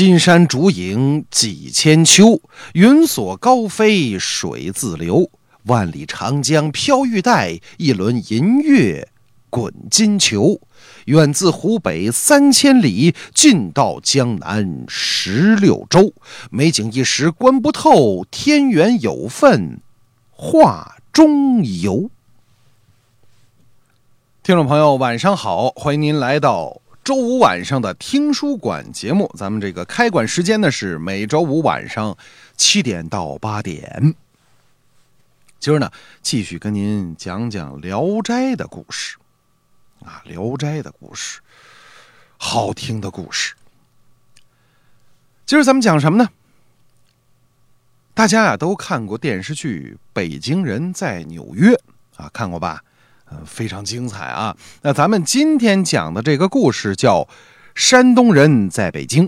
金山竹影几千秋，云锁高飞水自流。万里长江飘玉带，一轮银月滚金球。远自湖北三千里，近到江南十六州。美景一时观不透，天缘有份画中游。听众朋友，晚上好，欢迎您来到周五晚上的听书馆节目。咱们这个开馆时间呢是每周五晚上七点到八点。今儿呢，继续跟您讲讲《聊斋》的故事啊，《聊斋》的故事，好听的故事。今儿咱们讲什么呢？大家呀都看过电视剧《北京人在纽约》啊，看过吧？呃，非常精彩啊。那咱们今天讲的这个故事叫《山东人在北京》，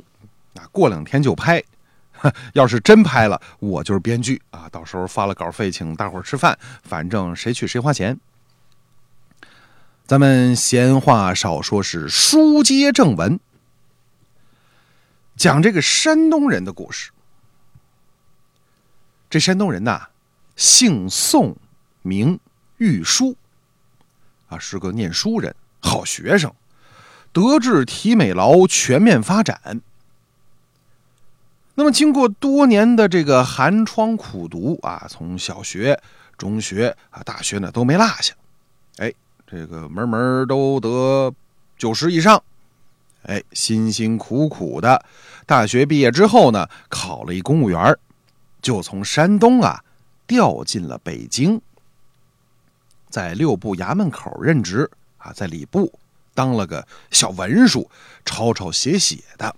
啊，过两天就拍。要是真拍了，我就是编剧啊！到时候发了稿费，请大伙儿吃饭，反正谁去谁花钱。咱们闲话少说，是书接正文，讲这个山东人的故事。这山东人呐，姓宋，名玉书，啊，是个念书人，好学生，德智体美劳全面发展。那么，经过多年的这个寒窗苦读啊，从小学、中学啊、大学呢都没落下，哎，这个门门都得九十以上，哎，辛辛苦苦的，大学毕业之后呢，考了一公务员，就从山东啊调进了北京，在六部衙门口任职啊，在礼部当了个小文书，抄抄写写的。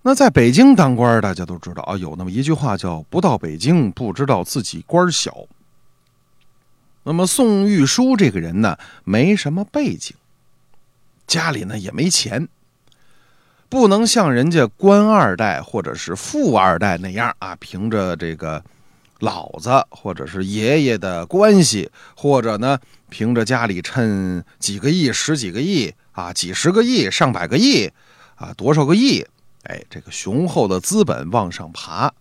那在北京当官，大家都知道啊，有那么一句话叫“不到北京不知道自己官小”。那么宋玉书这个人呢，没什么背景，家里呢也没钱，不能像人家官二代或者是富二代那样啊，凭着这个老子或者是爷爷的关系，或者呢凭着家里趁几个亿、十几个亿啊、几十个亿、上百个亿啊、多少个亿。哎，这个雄厚的资本往上爬，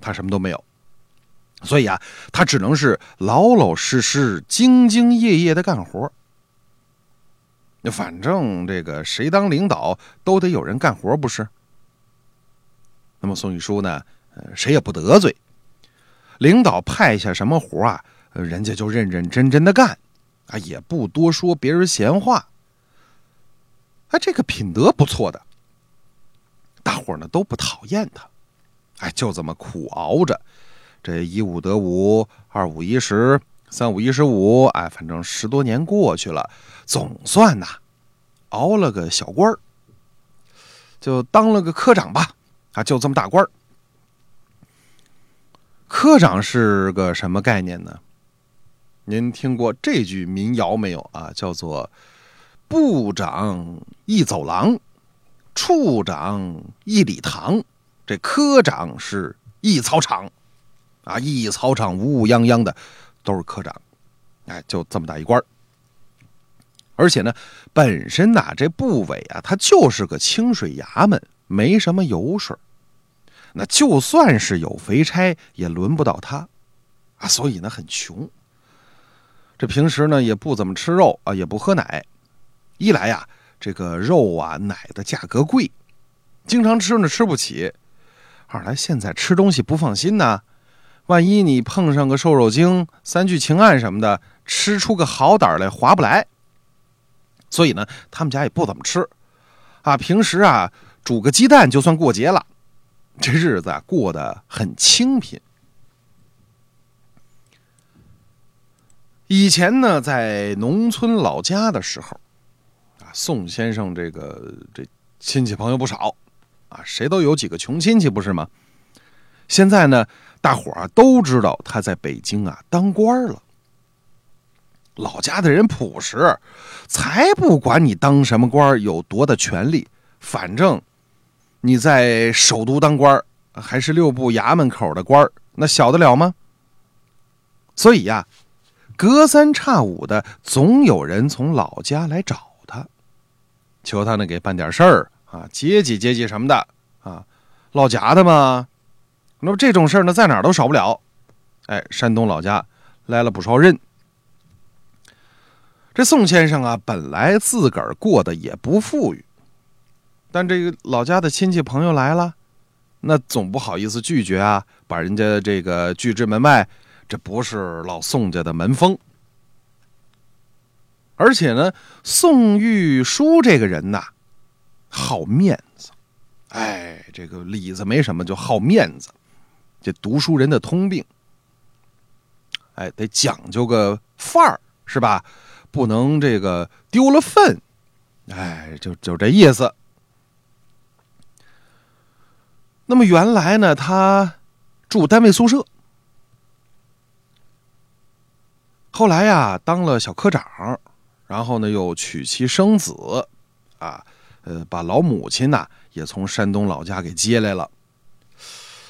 他什么都没有，所以啊，他只能是老老实实、兢兢业业的干活。那反正这个谁当领导都得有人干活，不是？那么宋玉书呢，呃，谁也不得罪，领导派下什么活啊，人家就认认真真的干，啊，也不多说别人闲话。啊，这个品德不错的。大伙儿呢都不讨厌他，哎，就这么苦熬着，这一五得五，二五一十，三五一十五，哎，反正十多年过去了，总算呐，熬了个小官儿，就当了个科长吧，啊，就这么大官儿。科长是个什么概念呢？您听过这句民谣没有啊？叫做“部长一走廊”。处长一礼堂，这科长是一操场，啊，一操场乌乌泱泱的，都是科长，哎，就这么大一官而且呢，本身呐，这部委啊，它就是个清水衙门，没什么油水那就算是有肥差，也轮不到他，啊，所以呢，很穷。这平时呢，也不怎么吃肉啊，也不喝奶，一来呀。这个肉啊，奶的价格贵，经常吃呢吃不起。二来现在吃东西不放心呐，万一你碰上个瘦肉精、三聚氰胺什么的，吃出个好歹来划不来。所以呢，他们家也不怎么吃，啊，平时啊煮个鸡蛋就算过节了，这日子啊过得很清贫。以前呢，在农村老家的时候。啊宋先生，这个这亲戚朋友不少，啊，谁都有几个穷亲戚，不是吗？现在呢，大伙儿都知道他在北京啊当官了。老家的人朴实，才不管你当什么官有多大权力，反正你在首都当官还是六部衙门口的官那小得了吗？所以呀，隔三差五的总有人从老家来找他。求他呢给办点事儿啊，接济接济什么的啊，老家的嘛。那么这种事儿呢，在哪儿都少不了。哎，山东老家来了不少人。这宋先生啊，本来自个儿过得也不富裕，但这个老家的亲戚朋友来了，那总不好意思拒绝啊，把人家这个拒之门外，这不是老宋家的门风。而且呢，宋玉书这个人呐，好面子，哎，这个里子没什么，就好面子，这读书人的通病，哎，得讲究个范儿，是吧？不能这个丢了份，哎，就就这意思。那么原来呢，他住单位宿舍，后来呀，当了小科长。然后呢，又娶妻生子，啊，呃，把老母亲呐也从山东老家给接来了。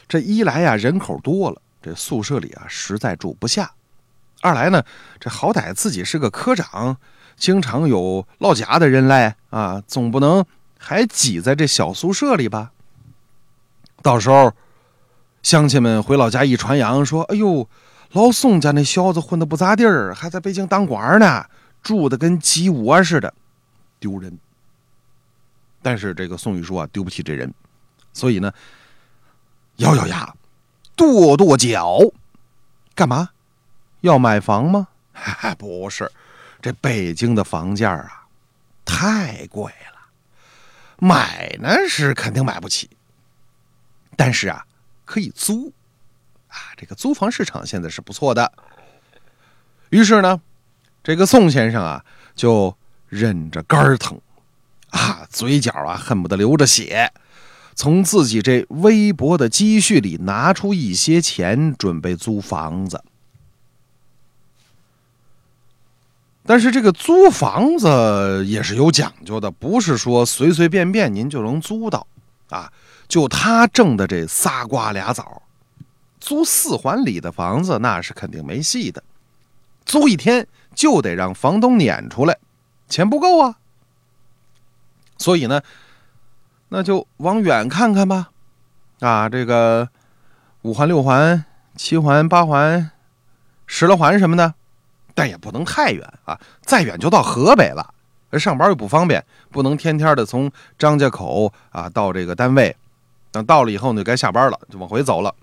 这一来呀，人口多了，这宿舍里啊实在住不下；二来呢，这好歹自己是个科长，经常有落家的人来啊，总不能还挤在这小宿舍里吧？到时候乡亲们回老家一传扬，说：“哎呦，老宋家那小子混的不咋地儿，还在北京当官呢。”住的跟鸡窝似的，丢人。但是这个宋玉书啊，丢不起这人，所以呢，咬咬牙，跺跺脚，干嘛？要买房吗？不是，这北京的房价啊，太贵了，买呢是肯定买不起，但是啊，可以租，啊，这个租房市场现在是不错的。于是呢。这个宋先生啊，就忍着肝疼，啊，嘴角啊恨不得流着血，从自己这微薄的积蓄里拿出一些钱，准备租房子。但是这个租房子也是有讲究的，不是说随随便便您就能租到啊。就他挣的这仨瓜俩枣，租四环里的房子那是肯定没戏的，租一天。就得让房东撵出来，钱不够啊。所以呢，那就往远看看吧。啊，这个五环、六环、七环、八环、十来环什么的，但也不能太远啊。再远就到河北了，上班又不方便，不能天天的从张家口啊到这个单位。等到了以后呢，就该下班了，就往回走了。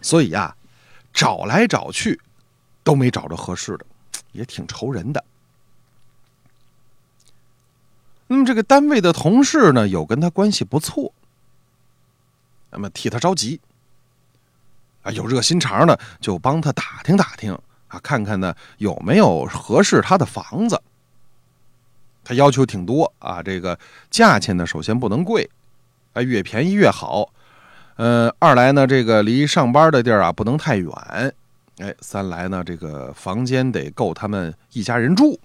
所以呀，找来找去。都没找着合适的，也挺愁人的。那么这个单位的同事呢，有跟他关系不错，那么替他着急啊，有热心肠呢，就帮他打听打听啊，看看呢有没有合适他的房子。他要求挺多啊，这个价钱呢，首先不能贵，啊，越便宜越好。呃，二来呢，这个离上班的地儿啊不能太远。哎，三来呢，这个房间得够他们一家人住。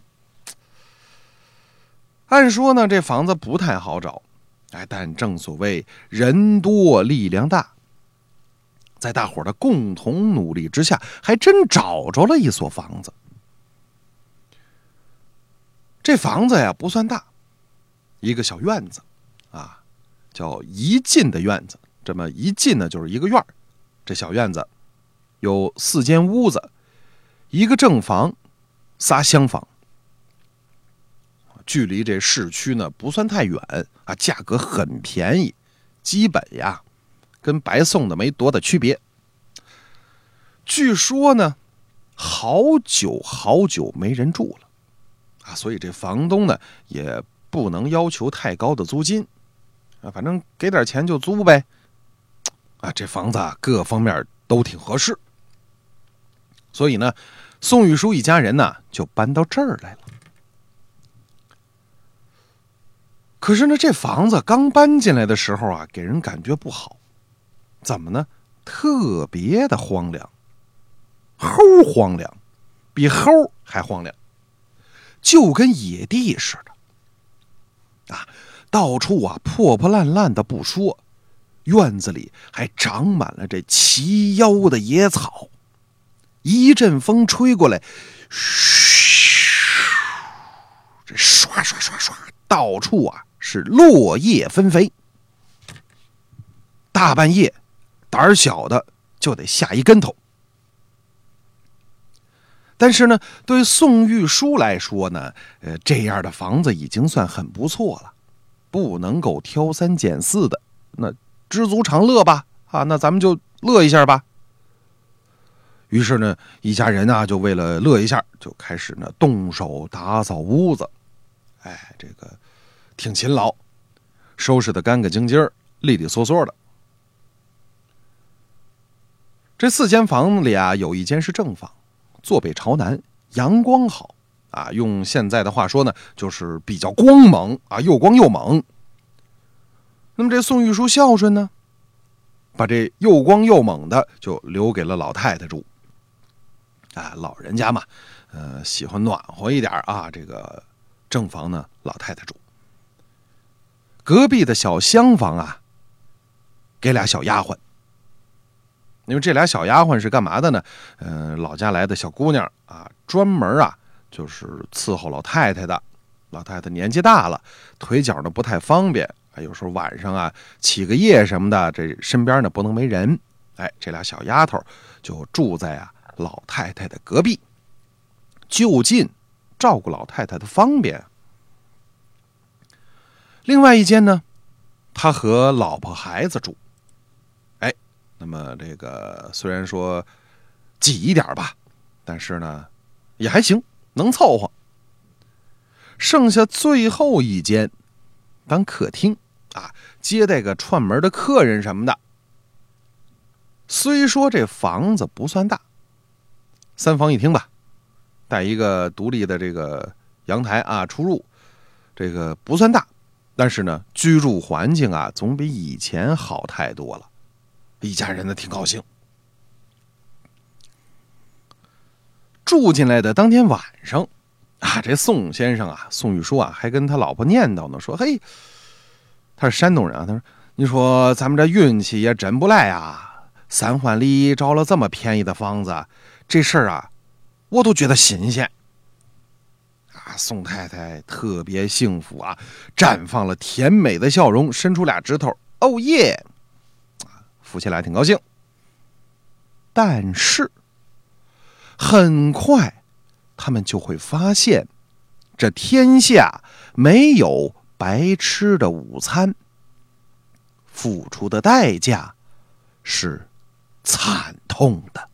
按说呢，这房子不太好找，哎，但正所谓人多力量大，在大伙的共同努力之下，还真找着了一所房子。这房子呀，不算大，一个小院子，啊，叫一进的院子。这么一进呢，就是一个院儿，这小院子。有四间屋子，一个正房，仨厢房，距离这市区呢不算太远啊，价格很便宜，基本呀跟白送的没多大区别。据说呢，好久好久没人住了所以这房东呢也不能要求太高的租金啊，反正给点钱就租呗。啊，这房子啊各方面都挺合适。所以呢，宋玉书一家人呢就搬到这儿来了。可是呢，这房子刚搬进来的时候啊，给人感觉不好。怎么呢？特别的荒凉，齁荒凉，比齁还荒凉，就跟野地似的。啊，到处啊破破烂烂的不说，院子里还长满了这齐腰的野草。一阵风吹过来，嘘，这唰唰唰唰，到处啊是落叶纷飞。大半夜，胆儿小的就得下一跟头。但是呢，对宋玉书来说呢，呃，这样的房子已经算很不错了，不能够挑三拣四的，那知足常乐吧，啊，那咱们就乐一下吧。于是呢，一家人啊，就为了乐一下，就开始呢动手打扫屋子，哎，这个挺勤劳，收拾的干干净净、利利索索的。这四间房子里啊，有一间是正房。坐北朝南，阳光好啊！用现在的话说呢，就是比较光猛啊，又光又猛。那么这宋玉书孝顺呢，把这又光又猛的就留给了老太太住。啊，老人家嘛，呃，喜欢暖和一点啊。这个正房呢，老太太住。隔壁的小厢房啊，给俩小丫鬟。因为这俩小丫鬟是干嘛的呢？嗯，老家来的小姑娘啊，专门啊就是伺候老太太的。老太太年纪大了，腿脚呢不太方便啊，有时候晚上啊起个夜什么的，这身边呢不能没人。哎，这俩小丫头就住在啊老太太的隔壁，就近照顾老太太的方便。另外一间呢，他和老婆孩子住。那么这个虽然说挤一点吧，但是呢也还行，能凑合。剩下最后一间当客厅啊，接待个串门的客人什么的。虽说这房子不算大，三房一厅吧，带一个独立的这个阳台啊，出入这个不算大，但是呢，居住环境啊，总比以前好太多了。一家人呢挺高兴。住进来的当天晚上，啊，这宋先生啊，宋玉书啊，还跟他老婆念叨呢，说：“嘿，他是山东人啊，他说，你说咱们这运气也真不赖啊，三环里找了这么便宜的房子，这事儿啊，我都觉得新鲜。”啊，宋太太特别幸福啊，绽放了甜美的笑容，伸出俩指头，哦耶！夫妻俩挺高兴，但是很快他们就会发现，这天下没有白吃的午餐，付出的代价是惨痛的。